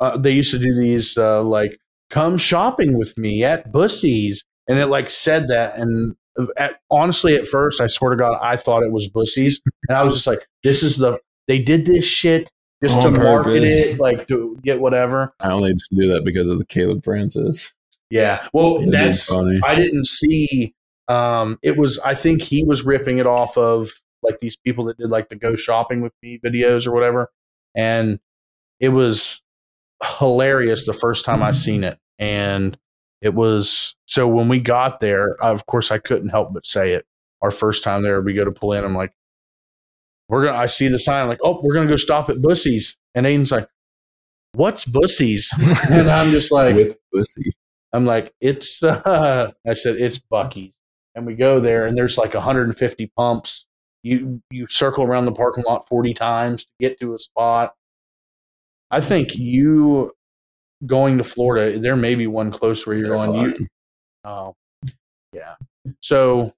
uh, they used to do these uh, like, "Come shopping with me at Bussy's," and it like said that. And at, honestly, at first, I swear to God, I thought it was Bussy's, and I was just like, "This is the they did this shit just to On market it, like to get whatever." I only used to do that because of the Caleb Francis. Yeah, well, That'd that's funny. I didn't see. Um, it was I think he was ripping it off of like these people that did like the go shopping with me videos or whatever, and it was hilarious the first time I seen it, and it was so when we got there, of course I couldn't help but say it. Our first time there, we go to pull in. I'm like, we're gonna. I see the sign. I'm like, oh, we're gonna go stop at Bussy's, and Aiden's like, what's Bussy's? and I'm just like, with bussy. I'm like, it's, uh, I said, it's Buc-ee's. And we go there and there's like 150 pumps. You, you circle around the parking lot 40 times to get to a spot. I think you going to Florida, there may be one close where you're They're going, you, fine. oh, yeah. So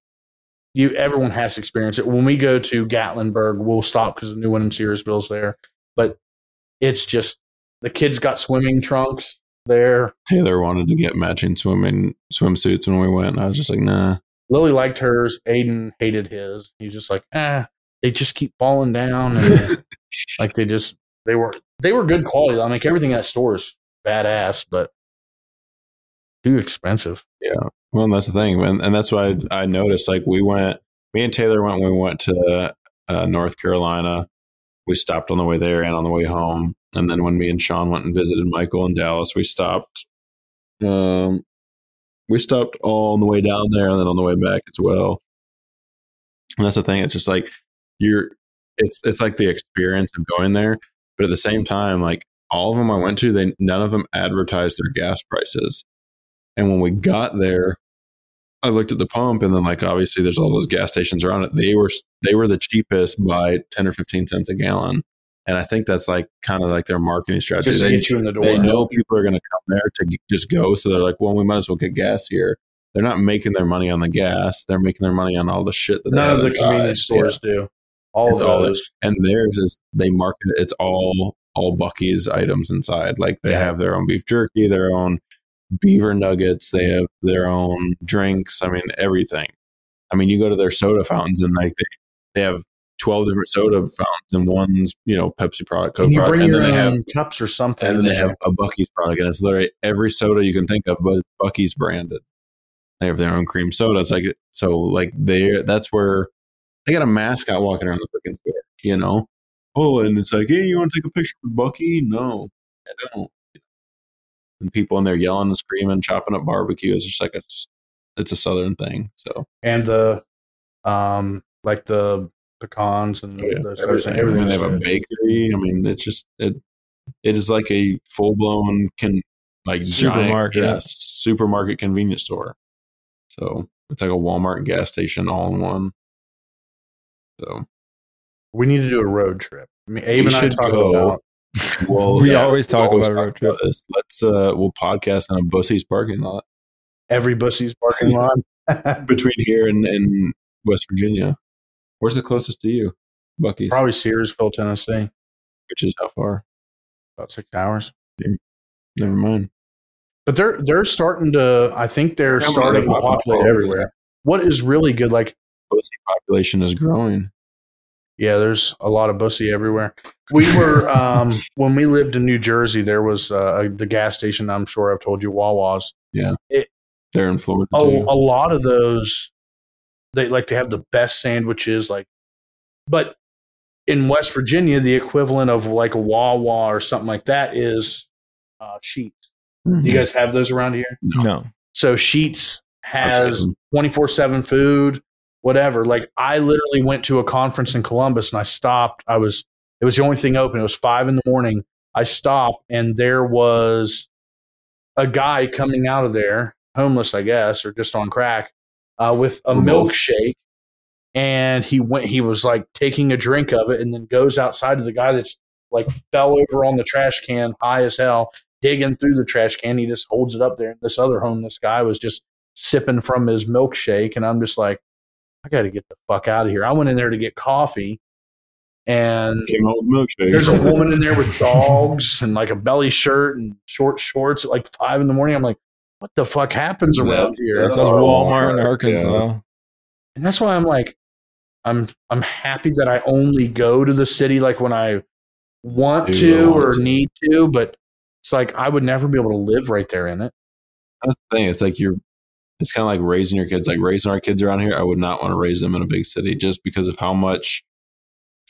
you everyone has to experience it. When we go to Gatlinburg, we'll stop because the new one in Sevierville's there. But it's just the kids got swimming trunks there. Taylor wanted to get matching swimming swimsuits when we went. And I was just like, nah. Lily liked hers. Aiden hated his. He's just like, ah, they just keep falling down, and like they just they were they were good quality. I mean, everything at that store is badass, but too expensive. Well, and that's the thing, and, and that's why I, I noticed. Like we went, me and Taylor went. We went to uh, North Carolina. We stopped on the way there and on the way home, and then when me and Sean went and visited Michael in Dallas, we stopped. Um, we stopped all on the way down there, and then on the way back as well. And that's the thing. It's just like you're. It's it's like the experience of going there, but at the same time, like all of them I went to, they none of them advertised their gas prices. And when we got there, I looked at the pump, and then like obviously there's all those gas stations around it. They were they were the cheapest by ten or fifteen cents a gallon, and I think that's like kind of like their marketing strategy. Just They, get you in the door. they know people are going to come there to just go, so they're like, well, we might as well get gas here. They're not making their money on the gas; they're making their money on all the shit that None of the convenience Yeah. stores do. All It's of all those. and theirs is they market it, it's all all Buc-ee's items inside. Like they Yeah. have their own beef jerky, their own beaver nuggets, they have their own drinks. I mean, everything. I mean, you go to their soda fountains and like they, they have twelve different soda fountains and one's you know Pepsi product, Coke And you product, bring and your then they own have cups or something. and then they have a Buc-ee's product, and it's literally every soda you can think of, but Buc-ee's branded. They have their own cream soda. It's like so, like they that's where they got a mascot walking around the freaking store, you know. Oh, and it's like, hey, you want to take a picture with Bucky? No, I don't. And people in there yelling and screaming, chopping up barbecue. It's just like a, it's a southern thing. So and the um like the pecans and Oh, yeah, those everything. everything. I they have a bakery. I mean, it's just it. It is like a full blown can like Supermarket. giant, yes, supermarket convenience store. So it's like a Walmart gas station all in one. So We need to do a road trip. I mean, Abe We and I should talked go. about well, We always talk always about a road trip. this. Let's uh, we'll podcast in a Bussy's parking lot every Bussy's parking lot. between here and, and West Virginia. Where's the closest to you, Buc-ee's? Probably Sevierville, Tennessee. Which is how far? About six hours. Never mind. But they're they're starting to. I think they're starting to populate everywhere. What is really good, like Bussy population is growing. Yeah, there's a lot of bussy everywhere. We were um, when we lived in New Jersey. There was uh, the gas station. I'm sure I've told you, Wawa's. Yeah. They're in Florida a, a lot of those they like to have the best sandwiches like but in west virginia the equivalent of like a wawa or something like that is uh, Sheetz Mhm. do you guys have those around here No. so Sheetz has 24-7 food whatever. Like i literally went to a conference in columbus and i stopped. I was it was the only thing open. It was five in the morning. I stopped and there was a guy coming out of there homeless i guess or just on crack uh, with a milkshake. And he went he was like taking a drink of it and then goes outside to the guy that's like fell over on the trash can high as hell digging through the trash can. He just holds it up there. And this other homeless guy was just sipping from his milkshake. And i'm just like i gotta get the fuck out of here i went in there to get coffee and Came out with there's a woman in there with dogs and like a belly shirt and short shorts at like five in the morning i'm like what the fuck happens around That's- here that's That's Oh, Walmart in yeah. Arkansas. and that's why I'm like, I'm I'm happy that I only go to the city like when I want You to want or to. need to, but it's like I would never be able to live right there in it. That's the thing. It's like you're. It's kind of like raising your kids. Like raising our kids around here, I would not want to raise them in a big city just because of how much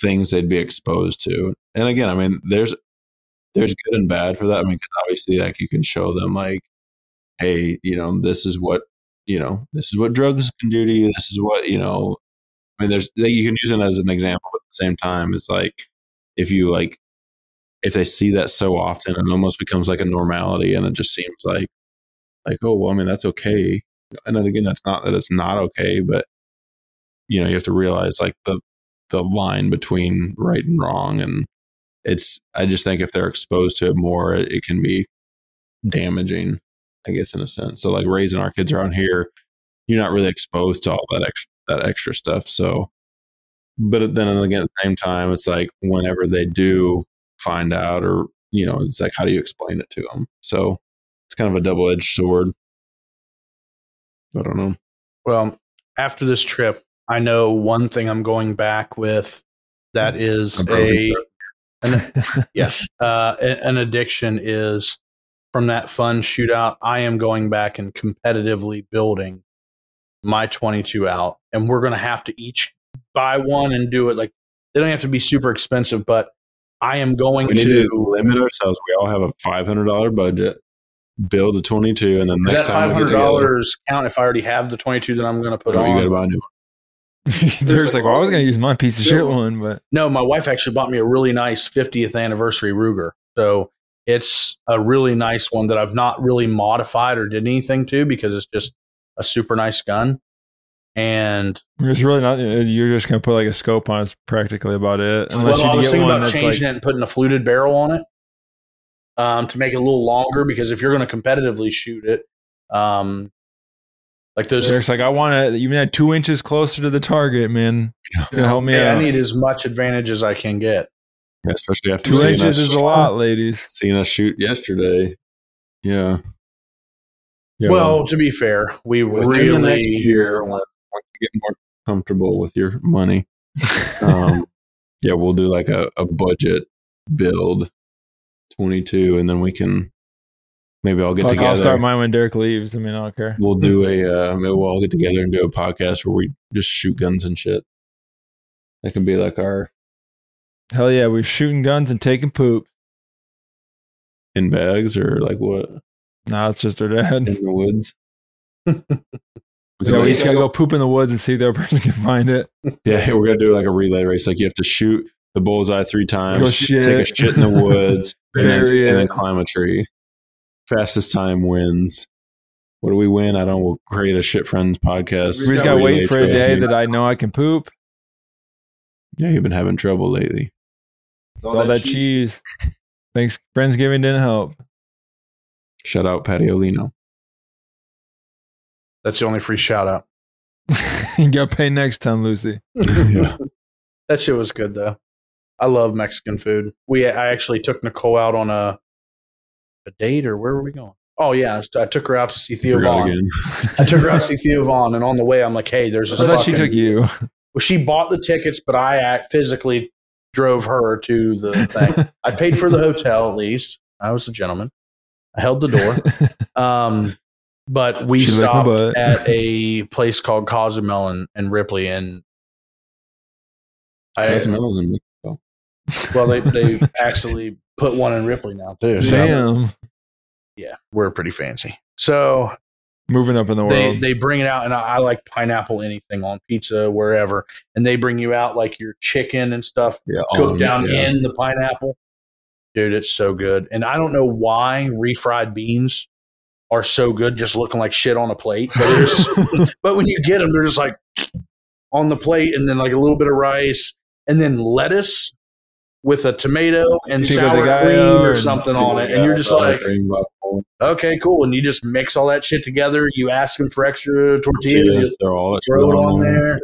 things they'd be exposed to. And again, I mean, there's there's good and bad for that. I mean, obviously, like you can show them, like, hey, you know, this is what you know, this is what drugs can do to you. This is what you know. I mean, there's you can use it as an example, but at the same time, it's like if you like if they see that so often, it almost becomes like a normality, and it just seems like like oh well, I mean that's okay. And then again, that's not that it's not okay, but you know you have to realize like the the line between right and wrong, and it's I just think if they're exposed to it more, it, it can be damaging. I guess in a sense. So like raising our kids around here, you're not really exposed to all that extra that extra stuff. So, but then again, at the same time, it's like whenever they do find out, or you know, it's like how do you explain it to them? So it's kind of a double edged sword. I don't know. Well, after this trip, I know one thing I'm going back with that is A broken a, trip. an, yes, uh, an addiction is from that fun shootout. I am going back and competitively building my 22 out, and we're going to have to each buy one and do it. Like they don't have to be super expensive, but I am going We to. to limit ourselves. We all have a five hundred dollar budget. Build a twenty two, and then Does next that time five we get hundred together- dollars count if I already have the 22 that I'm going to put No, on? you got to buy a new one. There's like, well, I was gonna use my piece of shit one, but No, my wife actually bought me a really nice 50th anniversary Ruger. So it's a really nice one that I've not really modified or did anything to because it's just a super nice gun. And it's really not. Uh, you're just gonna put like a scope on. It. It's practically about it. Unless well, I you was get thinking one about changing like, it and putting a fluted barrel on it um, to make it a little longer because if you're going to competitively shoot it, um, like those, Eric's like, I want to even at two inches closer to the target, man. Gonna help me hey, I need as much advantage as I can get. Yeah, especially after Two seeing inches us, is a lot, ladies. seeing us shoot yesterday. Yeah. Yeah. well, to be fair, we within the next really year, when, once you get more comfortable with your money, um, yeah, we'll do like a, a budget build, twenty two, and then we can maybe I'll get together. I'll start mine when Derek leaves. I mean, I don't care. we'll do a uh, maybe we'll all get together and do a podcast where we just shoot guns and shit. That can be like our Hell yeah, we're shooting guns and taking poop. in bags or like what Nah, it's just our dad. in the woods. We Yeah, we just gotta go poop in the woods and see if other person can find it. Yeah, we're gonna do like a relay race. Like you have to shoot the bullseye three Go times, shit. take a shit in the woods, and, then, and then climb a tree. Fastest time wins. What do we win? I don't. We'll create a shit friends podcast. We just gotta wait for a day that I know I can poop. Yeah, you've been having trouble lately. All, that cheese. Thanks, Friendsgiving didn't help. Shout out Patiolino. that's the only free shout out. you got paid next time, Lucy. yeah. That shit was good though. I love Mexican food. We I actually took Nicole out on a a date or where were we going? Oh yeah, I took her out to see Theo Forgot Von. I took her out to see Theo Von, and on the way, I'm like, "Hey, there's this." I thought she took you. Well, she bought the tickets, but I act physically drove her to the thing. I paid for the hotel at least. I was a gentleman. I held the door. Um, but we She licked my stopped butt. at a place called Cozumel and, in Ripley, and I, and Mexico. Well, they they actually put one in Ripley now too. So Damn. yeah, we're pretty fancy. So Moving up in the world. they bring it out, and I, I like pineapple anything on pizza wherever, and they bring you out like your chicken and stuff Yeah, oh, cooked on- down yeah. in the pineapple. Dude, it's so good. And I don't know why refried beans are so good, just looking like shit on a plate. But, but when you get them, they're just like on the plate, and then like a little bit of rice, and then lettuce with a tomato and Pico sour cream or something on it, and you're just like, okay, cool. And you just mix all that shit together. You ask them for extra tortillas, you cheese, throw all throw it on on there,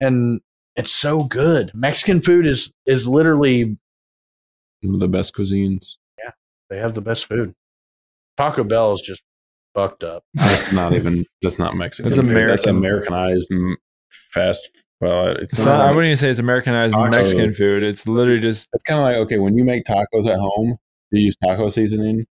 and it's so good. Mexican food is is literally One of the best cuisines. Yeah, they have the best food. Taco Bell is just fucked up. That's not even. That's not Mexican. That's food. That's Americanized m- fast. Well, it's, It's not. not, I wouldn't even say it's Americanized Tacos. Mexican food. It's literally just it's kind of like okay, when you make tacos at home, you use taco seasoning.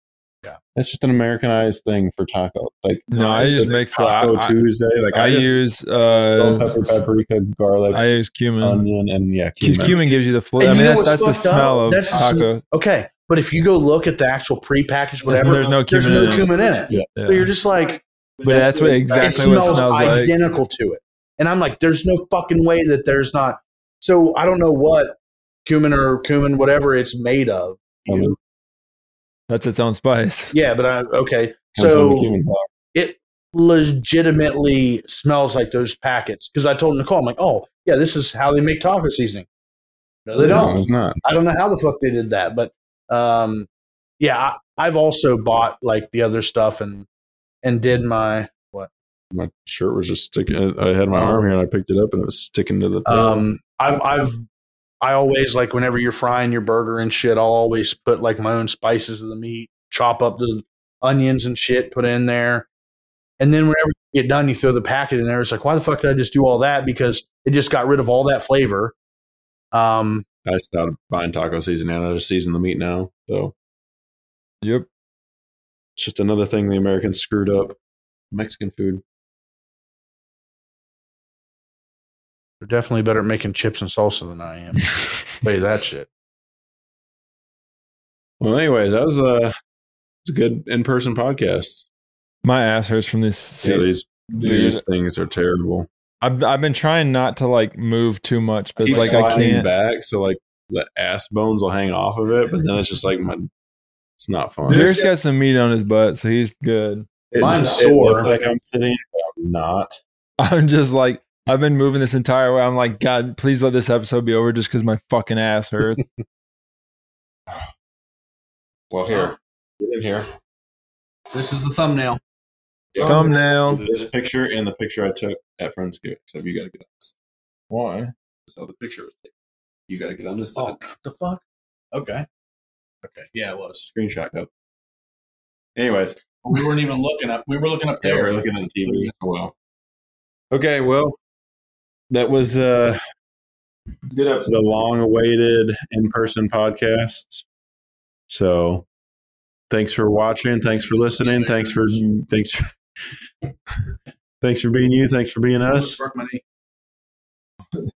Yeah. that's just an Americanized thing for tacos. Like No, I just make Taco I- I- Tuesday. Like I, I, just use salt, uh, pepper, paprika, garlic, I use cumin. onion, and yeah, Cumin. cumin. cumin gives you the flavor. I mean, that, that's the fucked up? smell of That's the sm- taco. Okay, but if you go look at the actual prepackaged There's- whatever, there's no there's cumin no in it. in it. Yeah. Yeah. So you're just like, But that's what it exactly what it smells smells like. identical to it. And I'm like, there's no fucking way that there's not. So I don't know what cumin or cumin, whatever it's made of. That's its own spice. Yeah, but I okay. Comes So it legitimately smells like those packets because I told Nicole, I'm like, oh yeah, this is how they make taco seasoning. No, they No, don't. it's not. I don't know how the fuck they did that, but um, yeah, I, I've also bought like the other stuff and and did my My shirt was just sticking. I had my arm here and I picked it up and it was sticking to the tail. Um, I've I've I always like whenever you're frying your burger and shit, I'll always put like my own spices of the meat, chop up the onions and shit, put in there. And then whenever you get done, you throw the packet in there. It's like, why the fuck did I just do all that? Because it just got rid of all that flavor. Um, I stopped buying taco seasoning. I just season the meat now. So Yep. it's just another thing the Americans screwed up. Mexican food. They're definitely better at making chips and salsa than I am. Tell you that shit. Well, anyways, that was a, it's a good in person podcast. My ass hurts from this. Yeah, these Dude. these things are terrible. I've I've been trying not to like move too much, but it's like I sliding can't. back, so like the ass bones will hang off of it, but then it's just like my. It's not fun. Derek's got some meat on his butt, so he's good. It, Mine's just- sore. it looks like I'm sitting, but I'm not. I'm just like I've been moving this entire way. I'm like, God, please let this episode be over just because my fucking ass hurts. Well, here, get in here. This is the thumbnail. Thumbnail. This picture and the picture I took at friends' Friendsgiving. So you got to get on this. Why? So the picture was taken. You got to get on this oh, side. Oh, the fuck? Okay. Okay. Yeah, it was. Screenshot up. Anyways, We weren't even looking up. We were looking up yeah, there. we're looking at the TV. Oh, well, okay. Well, that was uh, Good episode. the long-awaited in-person podcast. So, thanks for watching. Thanks for listening. Thanks for thanks. thanks for being you. Thanks for being us. Broke my knee.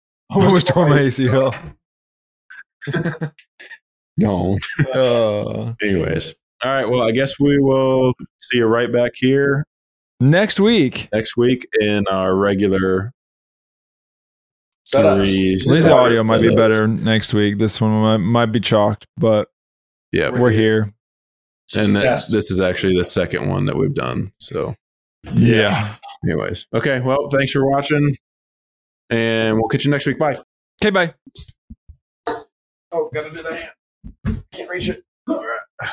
Almost tore my ACL. No. Uh, Anyways, all right. Well, I guess we will see you right back here next week. next week in our regular Setups. three. At least the audio might be better next week. This one might, might be chalked, but Yeah, we're here. and that, this is actually the second one that we've done. So, Yeah. anyways, okay. Well, thanks for watching, and we'll catch you next week. Bye. Okay, bye. Oh, gotta do that. Can't reach it. All right.